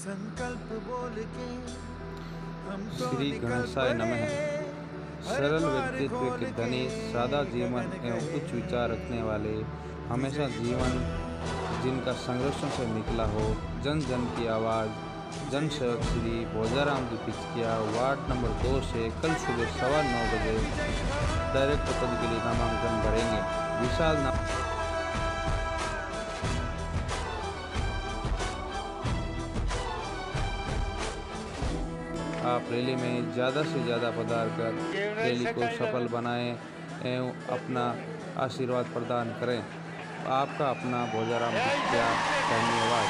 संकल्प बोल के हम तो श्री गणेशाय नमः। सरल व्यक्तित्व के धनी सादा जीवन एवं उच्च विचार रखने वाले हमेशा जीवन जिनका संघर्षों से निकला हो जन जन की आवाज़ जन सेवक श्री भोजाराम की पिचकिया वार्ड नंबर दो से कल सुबह सवा नौ बजे डायरेक्टर पद के लिए नामांकन भरेंगे। विशाल नाम आप रैली में ज़्यादा से ज़्यादा पधार कर रैली को सफल बनाएँ एवं अपना आशीर्वाद प्रदान करें। आपका अपना भोजाराम धन्यवाद।